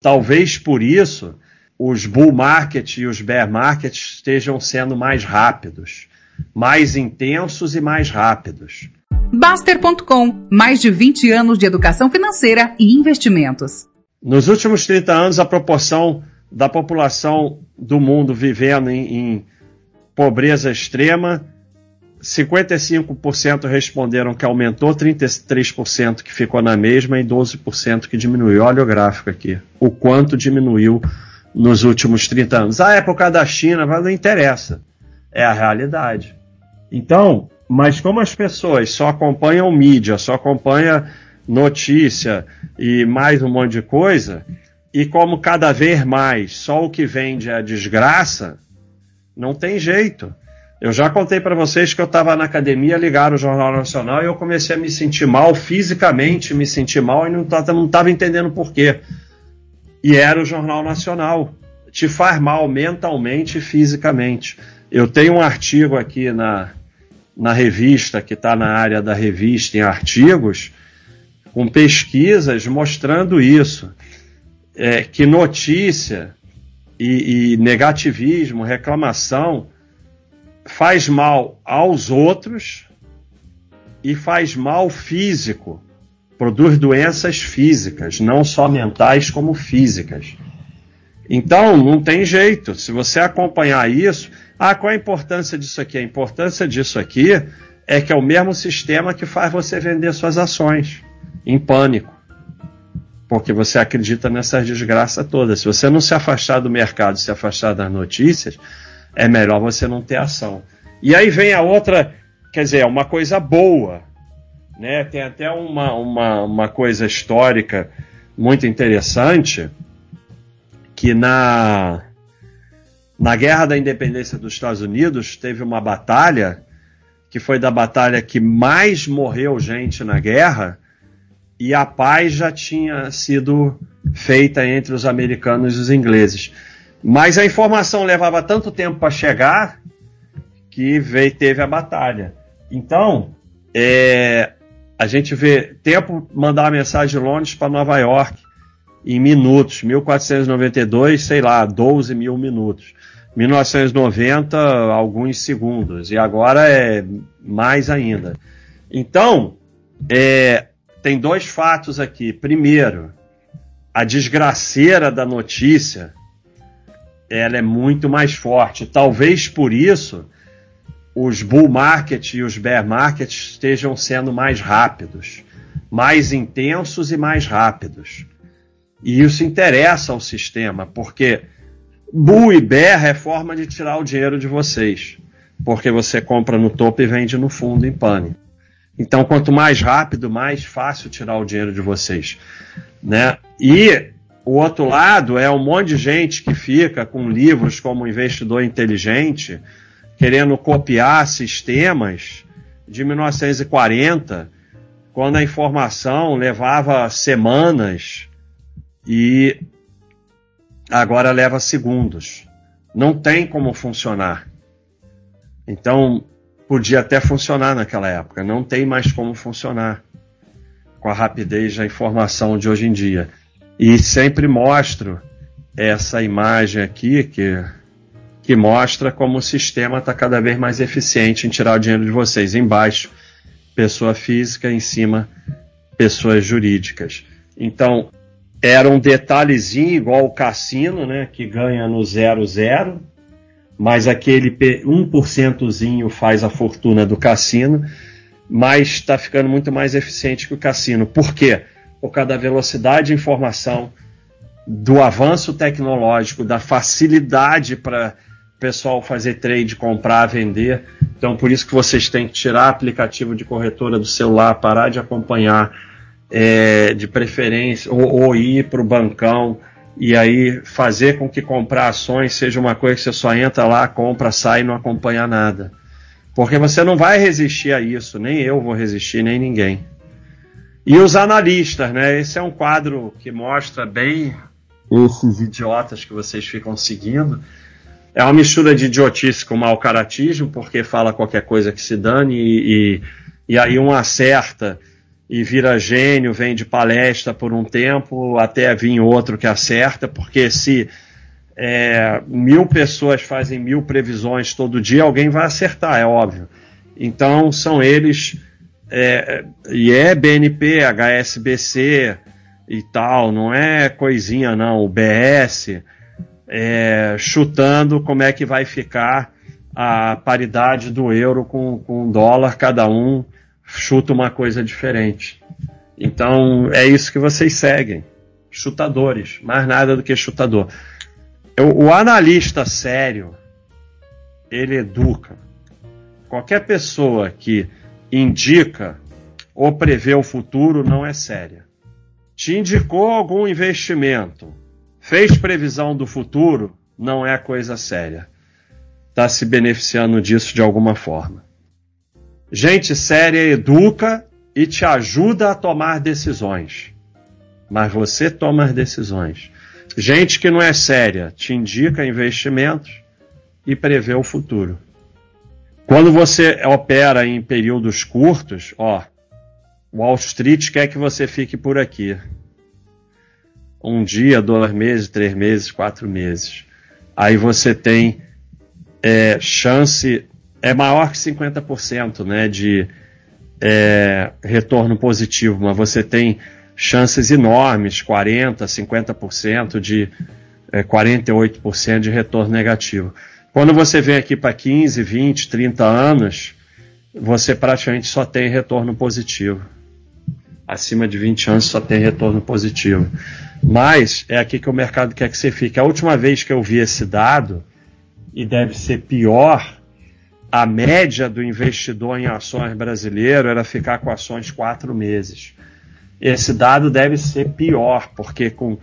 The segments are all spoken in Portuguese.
Talvez por isso os bull market e os bear market estejam sendo mais rápidos, mais intensos e mais rápidos. Baster.com, mais de 20 anos de educação financeira e investimentos. Nos últimos 30 anos, a proporção da população do mundo vivendo em, em pobreza extrema 55% responderam que aumentou, 33% que ficou na mesma e 12% que diminuiu. Olha o gráfico aqui. O quanto diminuiu nos últimos 30 anos. A época da China não interessa. É a realidade. Então, mas como as pessoas só acompanham mídia, só acompanham notícia e mais um monte de coisa, e como cada vez mais só o que vende é a desgraça, não tem jeito. Eu já contei para vocês que eu estava na academia, ligaram o Jornal Nacional e eu comecei a me sentir mal, fisicamente me sentir mal e não estava entendendo por quê. E era o Jornal Nacional. Te faz mal mentalmente e fisicamente. Eu tenho um artigo aqui na, na revista, que está na área da revista em artigos, com pesquisas mostrando isso. É, que notícia e, e negativismo, reclamação faz mal aos outros e faz mal físico, produz doenças físicas, não só mentais como físicas. Então, não tem jeito. Se você acompanhar isso, ah, qual a importância disso aqui? A importância disso aqui é que é o mesmo sistema que faz você vender suas ações em pânico. Porque você acredita nessas desgraças todas. Se você não se afastar do mercado, se afastar das notícias, é melhor você não ter ação. E aí vem a outra, quer dizer, uma coisa boa. Né? Tem até uma, uma, uma coisa histórica muito interessante que na, na Guerra da Independência dos Estados Unidos teve uma batalha que foi da batalha que mais morreu gente na guerra e a paz já tinha sido feita entre os americanos e os ingleses. Mas a informação levava tanto tempo para chegar que veio, teve a batalha. Então, é, a gente vê tempo mandar uma mensagem de Londres para Nova York em minutos, 1492, sei lá, 12 mil minutos. 1990, alguns segundos. E agora é mais ainda. Então, é, tem dois fatos aqui. Primeiro, a desgraceira da notícia ela é muito mais forte. Talvez por isso os bull market e os bear market estejam sendo mais rápidos, mais intensos e mais rápidos. E isso interessa ao sistema, porque bull e bear é forma de tirar o dinheiro de vocês, porque você compra no topo e vende no fundo em pane. Então, quanto mais rápido, mais fácil tirar o dinheiro de vocês, né? E o outro lado é um monte de gente que fica com livros como Investidor Inteligente, querendo copiar sistemas de 1940, quando a informação levava semanas e agora leva segundos. Não tem como funcionar. Então, podia até funcionar naquela época, não tem mais como funcionar com a rapidez da informação de hoje em dia. E sempre mostro essa imagem aqui que, que mostra como o sistema está cada vez mais eficiente em tirar o dinheiro de vocês. Embaixo, pessoa física, em cima, pessoas jurídicas. Então, era um detalhezinho igual o cassino, né, que ganha no 00, mas aquele 1%zinho faz a fortuna do cassino, mas está ficando muito mais eficiente que o cassino. Por quê? Por causa da velocidade de informação, do avanço tecnológico, da facilidade para pessoal fazer trade, comprar, vender. Então, por isso que vocês têm que tirar aplicativo de corretora do celular, parar de acompanhar é, de preferência, ou, ou ir para o bancão e aí fazer com que comprar ações seja uma coisa que você só entra lá, compra, sai e não acompanha nada. Porque você não vai resistir a isso, nem eu vou resistir, nem ninguém. E os analistas, né? Esse é um quadro que mostra bem esses idiotas que vocês ficam seguindo. É uma mistura de idiotice com mau caratismo, porque fala qualquer coisa que se dane e, e, e aí um acerta e vira gênio, vem de palestra por um tempo, até vir outro que acerta, porque se é, mil pessoas fazem mil previsões todo dia, alguém vai acertar, é óbvio. Então são eles, é, e é BNP, HSBC e tal, não é coisinha não, o BS, é, chutando como é que vai ficar a paridade do euro com, com dólar, cada um chuta uma coisa diferente. Então é isso que vocês seguem. Chutadores, mais nada do que chutador. O analista sério, ele educa. Qualquer pessoa que indica ou prevê o futuro não é séria. Te indicou algum investimento, fez previsão do futuro, não é coisa séria. Está se beneficiando disso de alguma forma. Gente séria educa e te ajuda a tomar decisões. Mas você toma as decisões. Gente que não é séria te indica investimentos e prevê o futuro. Quando você opera em períodos curtos, ó, Wall Street quer que você fique por aqui. Um dia, dois meses, três meses, quatro meses. Aí você tem é, chance é maior que 50% né, de é, retorno positivo, mas você tem chances enormes, 40%, 50% de é, 48% de retorno negativo. Quando você vem aqui para 15, 20, 30 anos, você praticamente só tem retorno positivo. Acima de 20 anos só tem retorno positivo. Mas é aqui que o mercado quer que você fique. A última vez que eu vi esse dado, e deve ser pior, a média do investidor em ações brasileiro era ficar com ações quatro meses. Esse dado deve ser pior, porque com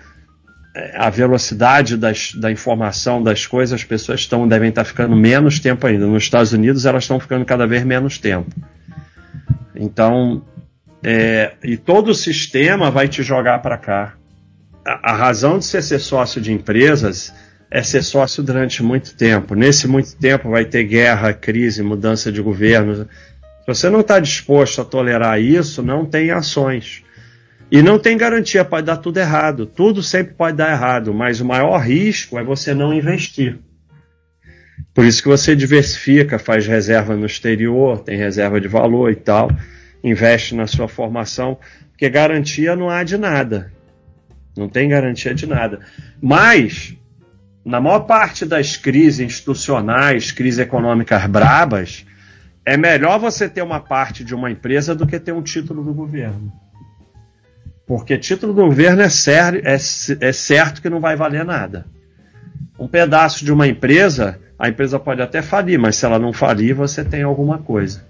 a velocidade das, da informação das coisas, as pessoas estão, devem estar ficando menos tempo ainda. Nos Estados Unidos, elas estão ficando cada vez menos tempo. Então, é, e todo o sistema vai te jogar para cá. A, a razão de você ser sócio de empresas é ser sócio durante muito tempo. Nesse muito tempo vai ter guerra, crise, mudança de governo. Se você não está disposto a tolerar isso, não tem ações. E não tem garantia, pode dar tudo errado. Tudo sempre pode dar errado, mas o maior risco é você não investir. Por isso que você diversifica, faz reserva no exterior, tem reserva de valor e tal, investe na sua formação, porque garantia não há de nada. Não tem garantia de nada. Mas na maior parte das crises institucionais, crises econômicas brabas, é melhor você ter uma parte de uma empresa do que ter um título do governo. Porque título do governo é, ser, é, é certo que não vai valer nada. Um pedaço de uma empresa, a empresa pode até falir, mas se ela não falir, você tem alguma coisa.